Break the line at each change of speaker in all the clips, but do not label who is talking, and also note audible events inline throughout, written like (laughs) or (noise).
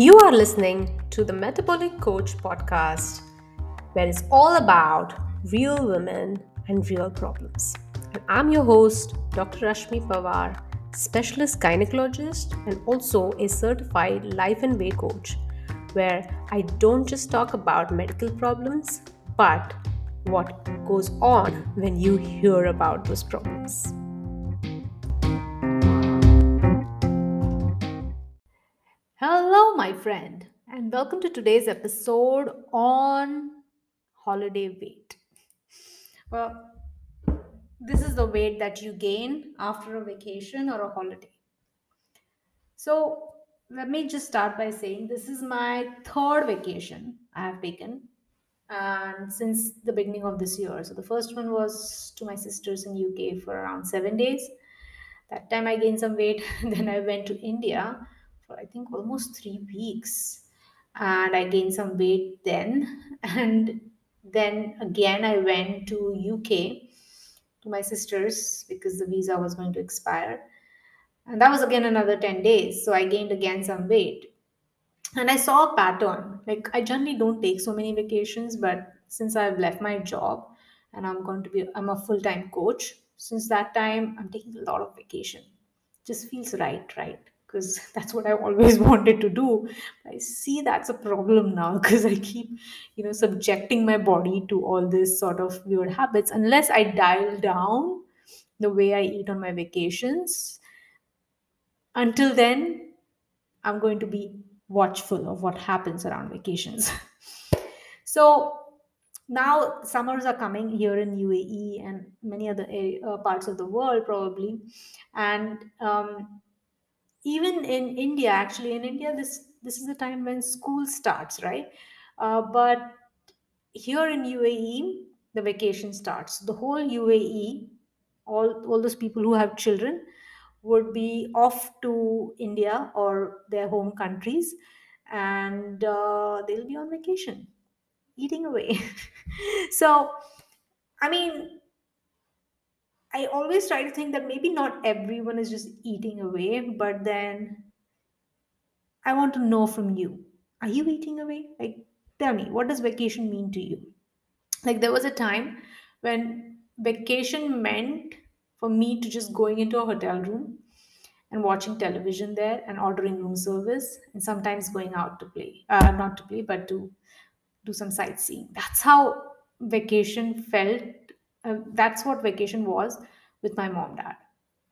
You are listening to the Metabolic Coach podcast, where it's all about real women and real problems. And I'm your host, Dr. Rashmi Pawar, specialist gynecologist and also a certified life and way coach, where I don't just talk about medical problems, but what goes on when you hear about those problems. Hello, my friend, and welcome to today's episode on holiday weight. Well, this is the weight that you gain after a vacation or a holiday. So, let me just start by saying this is my third vacation I have taken and since the beginning of this year. So, the first one was to my sisters in UK for around 7 days. That time I gained some weight, (laughs) then I went to India for I think almost three weeks. And I gained some weight then. (laughs) And then again, I went to UK to my sister's because the visa was going to expire. And that was again another 10 days. So I gained again some weight. And I saw a pattern. Like I generally don't take so many vacations, but since I've left my job and I'm going to be, I'm a full time coach. Since that time, I'm taking a lot of vacation. Just feels right, right? Because (laughs) that's what I always (laughs) wanted to do. I see that's a problem now because I keep, you know, subjecting my body to all this sort of weird habits unless I dial down the way I eat on my vacations. Until then, I'm going to be watchful of what happens around vacations. (laughs) so now summers are coming here in UAE and many other uh, parts of the world probably, and um, even in India, actually, in India, this this is the time when school starts, right? Uh, but here in UAE, the vacation starts. The whole UAE, all all those people who have children, would be off to India or their home countries, and uh, they'll be on vacation, eating away. (laughs) so, I mean, I always try to think that maybe not everyone is just eating away, but then I want to know from you. Are you eating away? Like, tell me, what does vacation mean to you? Like, there was a time when vacation meant for me to just going into a hotel room and watching television there and ordering room service and sometimes going out to play, uh, not to play, but to do some sightseeing. That's how vacation felt uh, that's what vacation was with my mom dad.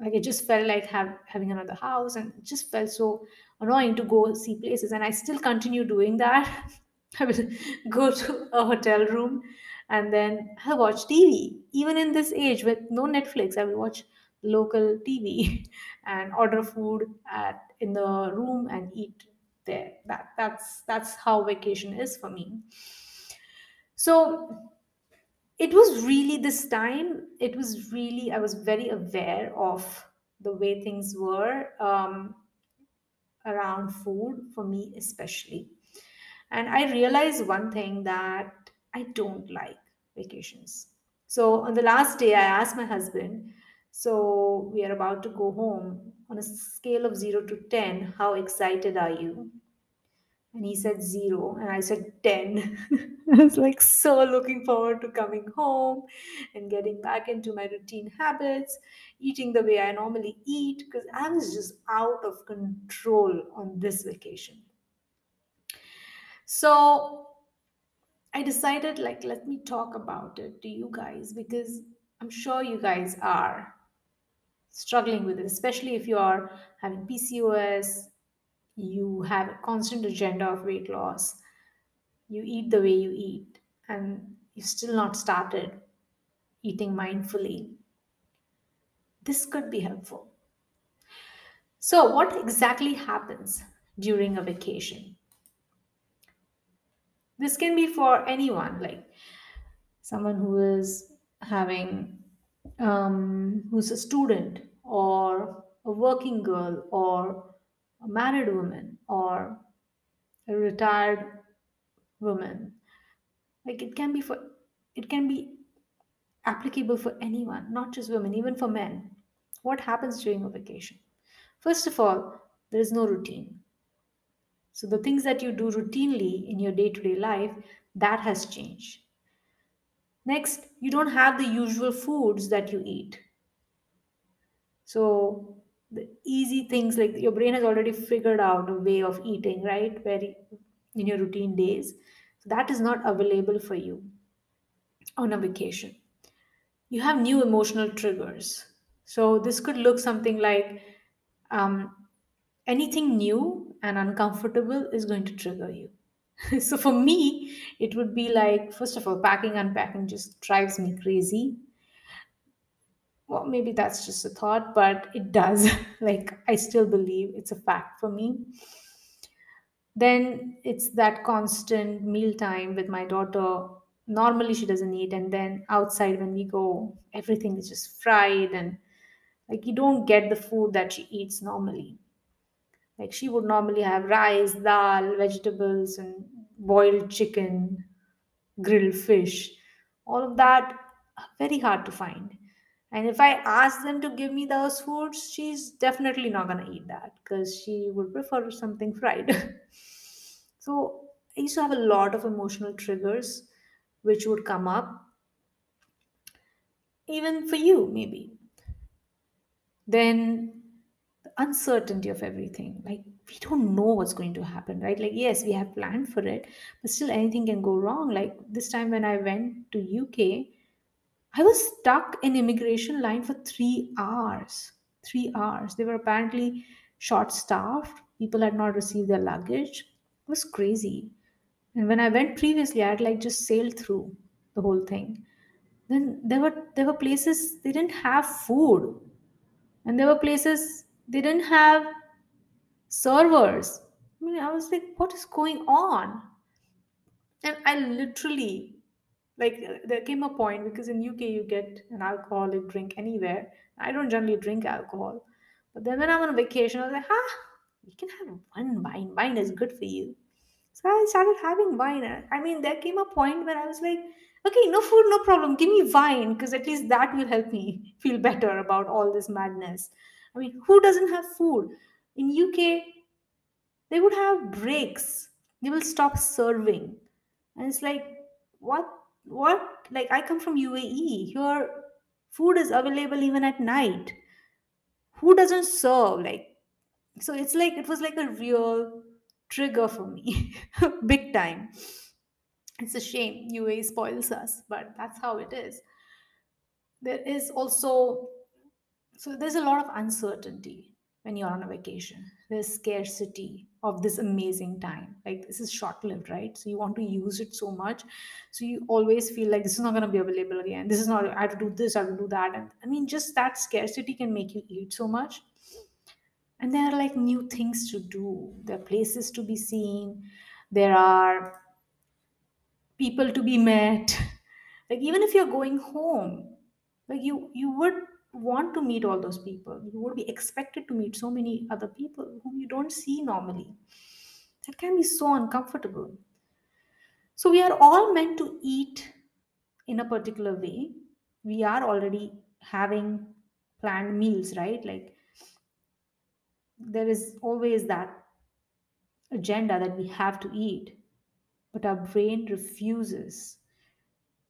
Like it just felt like have, having another house and it just felt so annoying to go see places and i still continue doing that. (laughs) I will (laughs) go to a hotel room and then i watch tv even in this age with no netflix i will watch local tv (laughs) and order food at in the room and eat there. That that's that's how vacation is for me. So it was really this time it was really i was very aware of the way things were um, around food for me especially. And i realized one thing that i don't like vacations. So on the last day i asked my husband so we are about to go home. On a scale of 0 to 10 how excited are you and he said zero and i said 10 (laughs) i was like so looking forward to coming home and getting back into my routine habits eating the way i normally eat because i was just out of control on this vacation. So i decided like let me talk about it to you guys because i'm sure you guys are struggling with it especially if you are having pcos you have a constant agenda of weight loss, you eat the way you eat, and you've still not started eating mindfully, this could be helpful. So, what exactly happens during a vacation? This can be for anyone, like someone who is having, um, who's a student or a working girl or a married woman or a retired woman like it can be for it can be applicable for anyone not just women even for men what happens during a vacation first of all there is no routine So the things that you do routinely in your day to day life, that has changed. Next, you don't have the usual foods that you eat. So the easy things like your brain has already figured out a way of eating, right? Very in your routine days. So that is not available for you on a vacation. You have new emotional triggers. So this could look something like um, anything new and uncomfortable is going to trigger you. (laughs) so for me, it would be like, first of all, packing, unpacking just drives me crazy. Well, maybe that's just a thought, but it does. (laughs) like, I still believe it's a fact for me. Then it's that constant mealtime with my daughter. Normally, she doesn't eat, and then outside when we go, everything is just fried, and like you don't get the food that she eats normally. Like she would normally have rice, dal, vegetables, and boiled chicken, grilled fish. All of that very hard to find. And if I ask them to give me those foods, she's definitely not gonna eat that because she would prefer something fried. (laughs) so I used to have a lot of emotional triggers which would come up, even for you, maybe. Then the uncertainty of everything. Like we don't know what's going to happen, right? Like yes, we have planned for it, but still anything can go wrong. Like this time when I went to UK, I was stuck in immigration line for three hours. Three hours. They were apparently short staffed. People had not received their luggage. It was crazy. And when I went previously, I had like just sailed through the whole thing. Then there were there were places they didn't have food, and there were places they didn't have servers. I mean, I was like, what is going on? And I literally like uh, there came a point because in uk you get an alcoholic drink anywhere. I don't generally drink alcohol. But then when i'm on vacation i was like ah you can have one wine. Wine is good for you. So i started having wine. I mean there came a point where i was like okay no food no problem. Give me wine because at least that will help me (laughs) feel better about all this madness. I mean who doesn't have food? In uk they would have breaks. They will stop serving. And it's like what what? Like i come from uae here food is available even at night. Who doesn't serve? Like so it's like it was like a real trigger for me (laughs) big time. It's a shame uae spoils us but that's how it is. There is also so there's a lot of uncertainty when you're on a vacation there's scarcity of this amazing time. Like this is short lived right? So you want to use it so much. So you always feel like this is not going to be available again. This is not i have to do this i have to do that. And i mean just that scarcity can make you eat so much. And there are like new things to do. There are places to be seen. There are people to be met. (laughs) Like even if you're going home like you you would want to meet all those people. You would be expected to meet so many other people whom you don't see normally. That can be so uncomfortable. So we are all meant to eat in a particular way. We are already having planned meals right? Like there is always that agenda that we have to eat but our brain refuses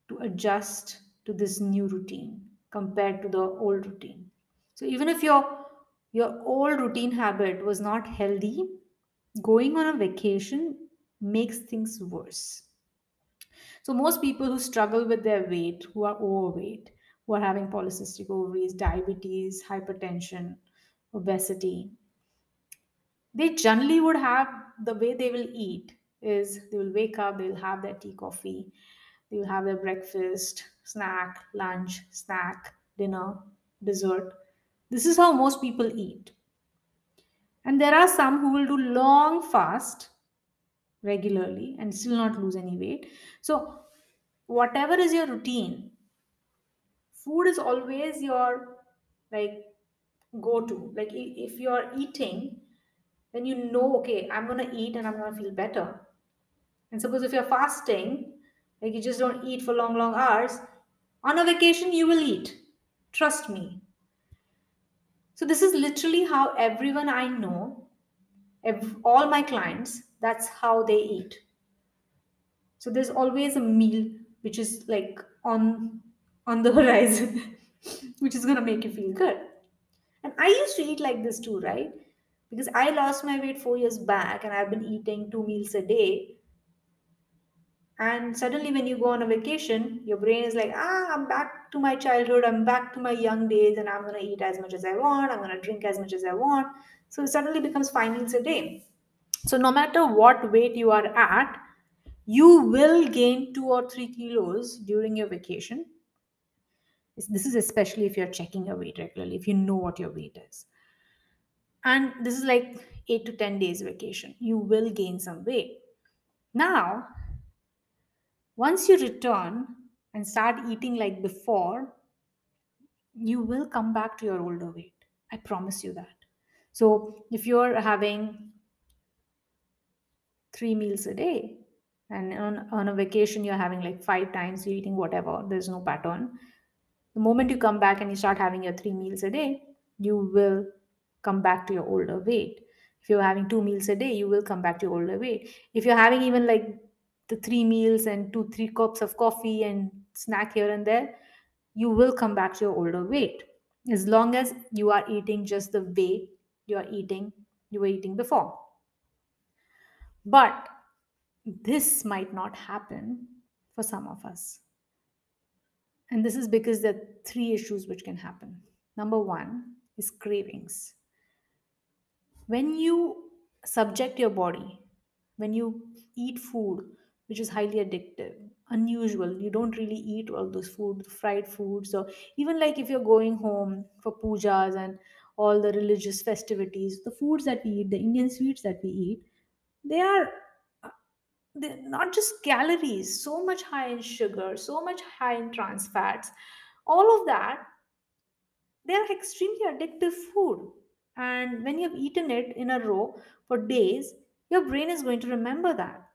to adjust to this new routine compared to the old routine. So even if your your old routine habit was not healthy, going on a vacation makes things worse. So most people who struggle with their weight, who are overweight, who are having polycystic ovaries, diabetes, hypertension, obesity, they generally would have the way they will eat is they will wake up, they will have their tea, coffee, they will have their breakfast, snack, lunch, snack, dinner, dessert. This is how most people eat. And there are some who will do long fast regularly and still not lose any weight. So, whatever is your routine, food is always your like go to. Like if you're eating, then you know, okay, I'm gonna eat and I'm gonna feel better. And suppose if you're fasting, like you just don't eat for long, long hours, on a vacation you will eat. Trust me. So this is literally how everyone I know, all my clients, that's how they eat so there's always a meal which is like on on the (laughs) horizon which is going to make you feel good and i used to eat like this too right because i lost my weight 4 years back and i've been eating two meals a day and suddenly when you go on a vacation your brain is like ah i'm back to my childhood i'm back to my young days and i'm going to eat as much as i want i'm going to drink as much as i want. So it suddenly becomes five meals a day. So no matter what weight you are at you will gain two or three kilos during your vacation. This is especially if you're checking your weight regularly if you know what your weight is. And this is like 8 to 10 days vacation. You will gain some weight. Now once you return and start eating like before, you will come back to your older weight. I promise you that. So if you're having three meals a day and on, on a vacation you're having like five times you're eating whatever, there's no pattern. The moment you come back and you start having your three meals a day, you will come back to your older weight. If you're having two meals a day, you will come back to your older weight. If you're having even like the three meals and two, three cups of coffee and snack here and there, you will come back to your older weight as long as you are eating just the way you are eating you were eating before. But this might not happen for some of us. And this is because there are three issues which can happen. Number one is cravings. When you subject your body, when you eat food which is highly addictive unusual. You don't really eat all those food fried foods or even like if you're going home for pujas and all the religious festivities the foods that we eat the indian sweets that we eat they are uh, they're not just calories so much high in sugar so much high in trans fats. All of that they are extremely addictive food. And when you've eaten it in a row for days your brain is going to remember that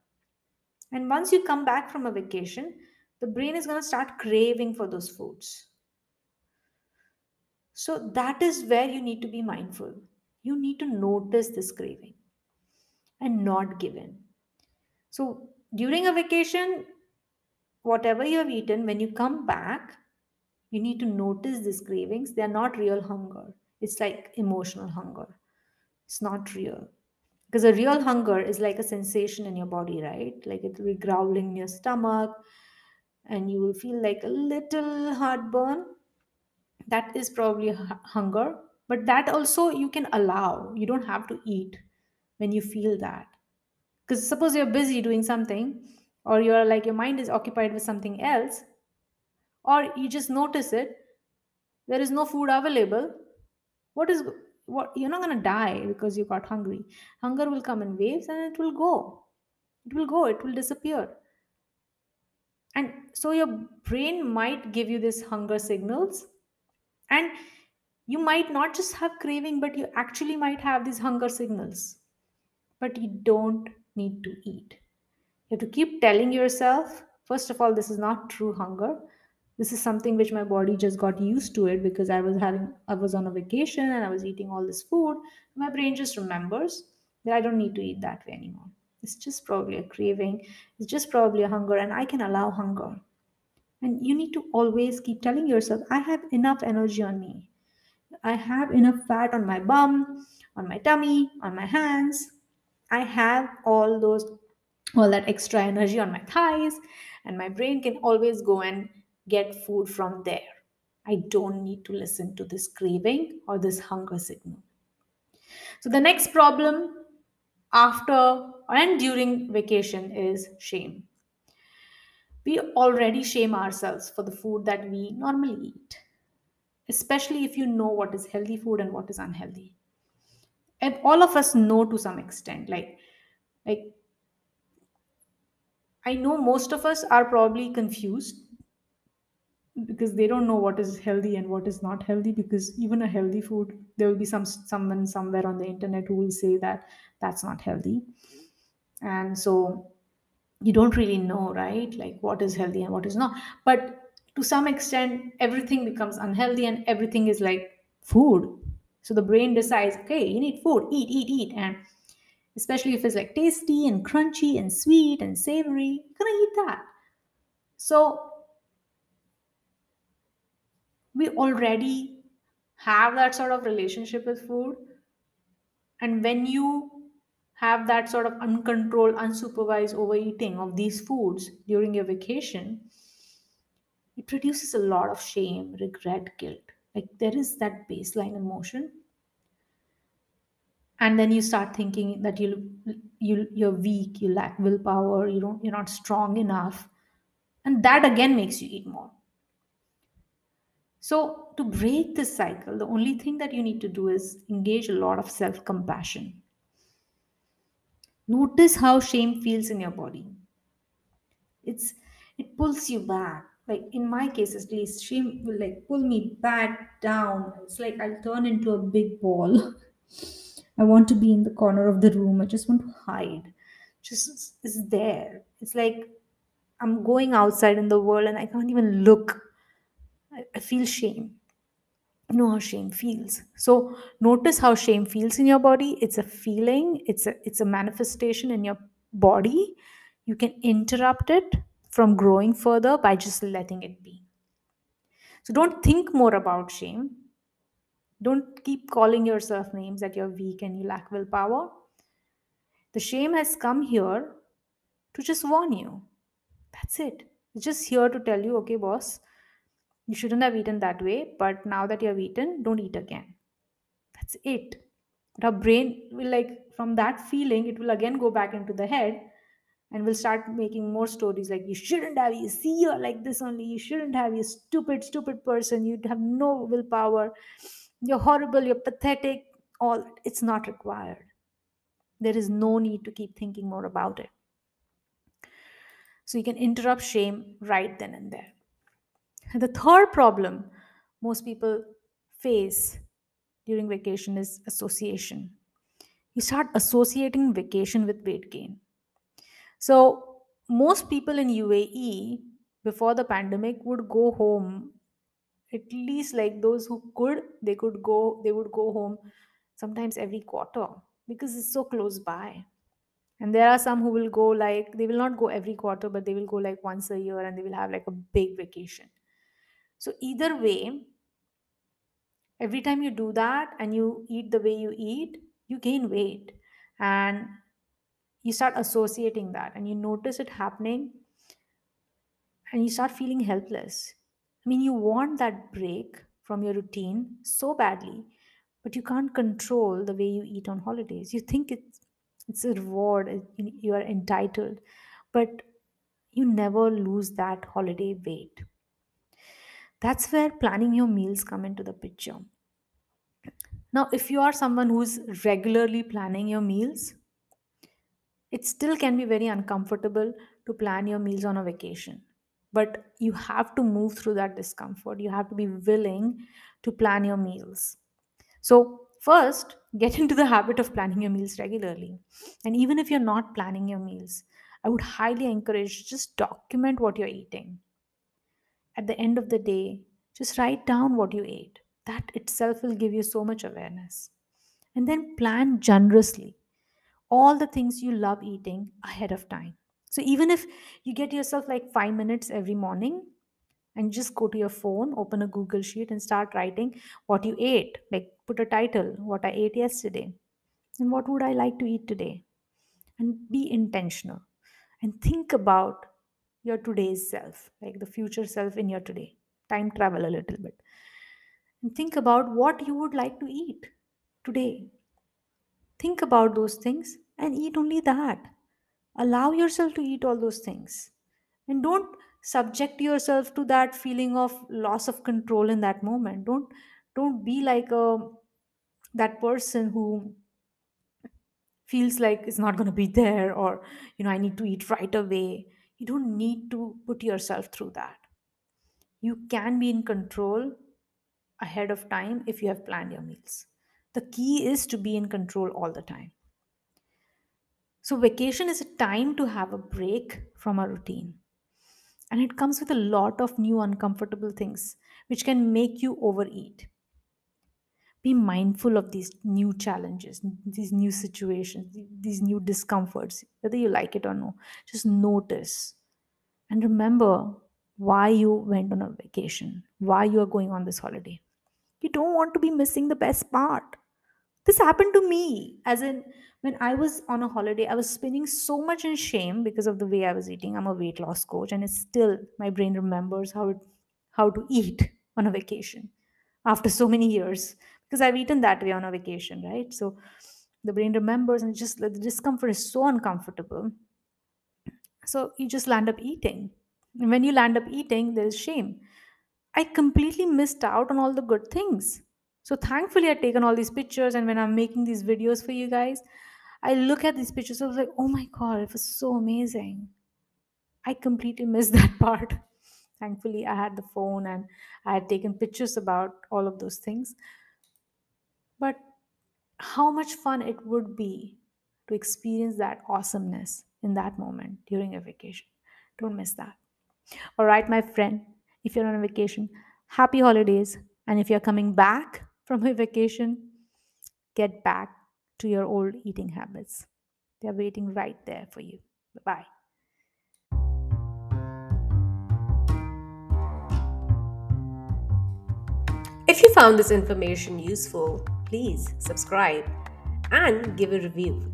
and once you come back from a vacation, the brain is going to start craving for those foods. So that is where you need to be mindful. You need to notice this craving and not give in. So during a vacation, whatever you have eaten, when you come back, you need to notice these cravings. They are not real hunger, it's like emotional hunger. It's not real because a real hunger is like a sensation in your body right? Like it will be growling in your stomach and you will feel like a little heartburn. That is probably hu- hunger. But that also you can allow. You don't have to eat when you feel that. Because suppose you're busy doing something or you're like your mind is occupied with something else or you just notice it there is no food available what is what you're not going to die because you got hungry. Hunger will come in waves and it will go. It will go it will disappear. And so your brain might give you these hunger signals and you might not just have craving but you actually might have these hunger signals. But you don't need to eat. You have to keep telling yourself first of all this is not true hunger this is something which my body just got used to it because i was having i was on a vacation and i was eating all this food. My brain just remembers that i don't need to eat that way anymore. It's just probably a craving. It's just probably a hunger and i can allow hunger. And you need to always keep telling yourself i have enough energy on me. I have enough fat on my bum on my tummy on my hands. I have all those all that extra energy on my thighs and my brain can always go and get food from there. I don't need to listen to this craving or this hunger signal. So, the next problem after and during vacation is shame. We already shame ourselves for the food that we normally eat, especially if you know what is healthy food and what is unhealthy. And all of us know to some extent, like, like I know most of us are probably confused because they don't know what is healthy and what is not healthy because even a healthy food there will be some someone somewhere on the internet who will say that that's not healthy and so you don't really know right like what is healthy and what is not but to some extent everything becomes unhealthy and everything is like food so the brain decides okay you need food eat eat eat and especially if it's like tasty and crunchy and sweet and savory. Gonna eat that. So we already have that sort of relationship with food. And when you have that sort of uncontrolled, unsupervised overeating of these foods during your vacation, it produces a lot of shame, regret, guilt. Like there is that baseline emotion. And then you start thinking that you you you're weak, you lack willpower, you don't you're not strong enough. And that again makes you eat more. So, to break this cycle, the only thing that you need to do is engage a lot of self compassion. Notice how shame feels in your body. It's it pulls you back. Like in my case, at least, shame will like pull me back down. It's like I'll turn into a big ball. (laughs) I want to be in the corner of the room. I just want to hide. Just is there. It's like I'm going outside in the world and I can't even look. I, feel shame. You know how shame feels. So notice how shame feels in your body. It's a feeling. It's a it's a manifestation in your body. You can interrupt it from growing further by just letting it be. So don't think more about shame. Don't keep calling yourself names that you're weak and you lack willpower. The shame has come here to just warn you. That's it. It's just here to tell you, okay, boss, you shouldn't have eaten that way, but now that you have eaten, don't eat again. That's it. But our brain will, like, from that feeling, it will again go back into the head and will start making more stories like, you shouldn't have, you see, you're like this only, you shouldn't have, you stupid, stupid person, you have no willpower, you're horrible, you're pathetic. All it's not required. There is no need to keep thinking more about it. So you can interrupt shame right then and there. The third problem most people face during vacation is association. You start associating vacation with weight gain. So most people in UAE before the pandemic would go home at least like those who could they could go they would go home sometimes every quarter because it's so close by and there are some who will go like they will not go every quarter but they will go like once a year and they will have like a big vacation so either way every time you do that and you eat the way you eat you gain weight and you start associating that and you notice it happening and you start feeling helpless. I mean, you want that break from your routine so badly, but you can't control the way you eat on holidays. You think it's it's a reward, you are entitled, but you never lose that holiday weight. That's where planning your meals come into the picture. Now, if you are someone who's regularly planning your meals, it still can be very uncomfortable to plan your meals on a vacation. But you have to move through that discomfort. You have to be willing to plan your meals. So first (laughs) get into the habit of planning your meals regularly. And even if you're not planning your meals i would highly encourage just document what you're eating at the end of the day just write down what you ate. That itself will give you so much awareness. And then plan generously. All the things you love eating ahead of time. So even if you get yourself like five minutes every morning and just go to your phone, open a Google Sheet and start writing what you ate, like put a title, what I ate yesterday, and what would I like to eat today, and be intentional. And think about your today's self, like the future self in your today. Time travel a little bit. And think about what you would like to eat today. Think about those things and eat only that. Allow yourself to eat all those things. And don't subject yourself to that feeling of loss of control in that moment. Don't don't be like a that person who feels like it's not going to be there or you know i need to eat right away you don't need to put yourself through that. You can be in control ahead of time if you have planned your meals. The key is to be in control all the time. So vacation is a time to have a break from our routine. And it comes with a lot of new uncomfortable things which can make you overeat be mindful of these new challenges these new situations these new discomforts whether you like it or no. Just notice and remember why you went on a vacation why you are going on this holiday. You don't want to be missing the best part. This happened to me as in when i was on a holiday i was spinning so much in shame because of the way i was eating. I'm a weight loss coach and it's still my brain remembers how it, how to eat on a vacation after so many years because i've eaten that way on a vacation right? So the brain remembers and just the discomfort is so uncomfortable. So you just land up eating. And when you land up eating there's shame. I completely missed out on all the good things. So thankfully i've taken all these pictures and when i'm making these videos for you guys i look at these pictures i was like oh my god it was so amazing. I completely missed (laughs) that part. Thankfully i had the phone and i had taken pictures about all of those things but how much fun it would be to experience that awesomeness in that moment during a vacation don't miss that all right, my friend, if you're on a vacation, happy holidays. And if you're coming back (laughs) from a vacation, get back to your old eating habits. They're waiting right there for you. Bye bye.
If you found this information useful, please subscribe and give a review.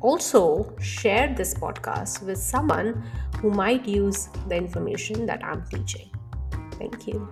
Also, share this podcast with someone who might use the information that I'm teaching. Thank you.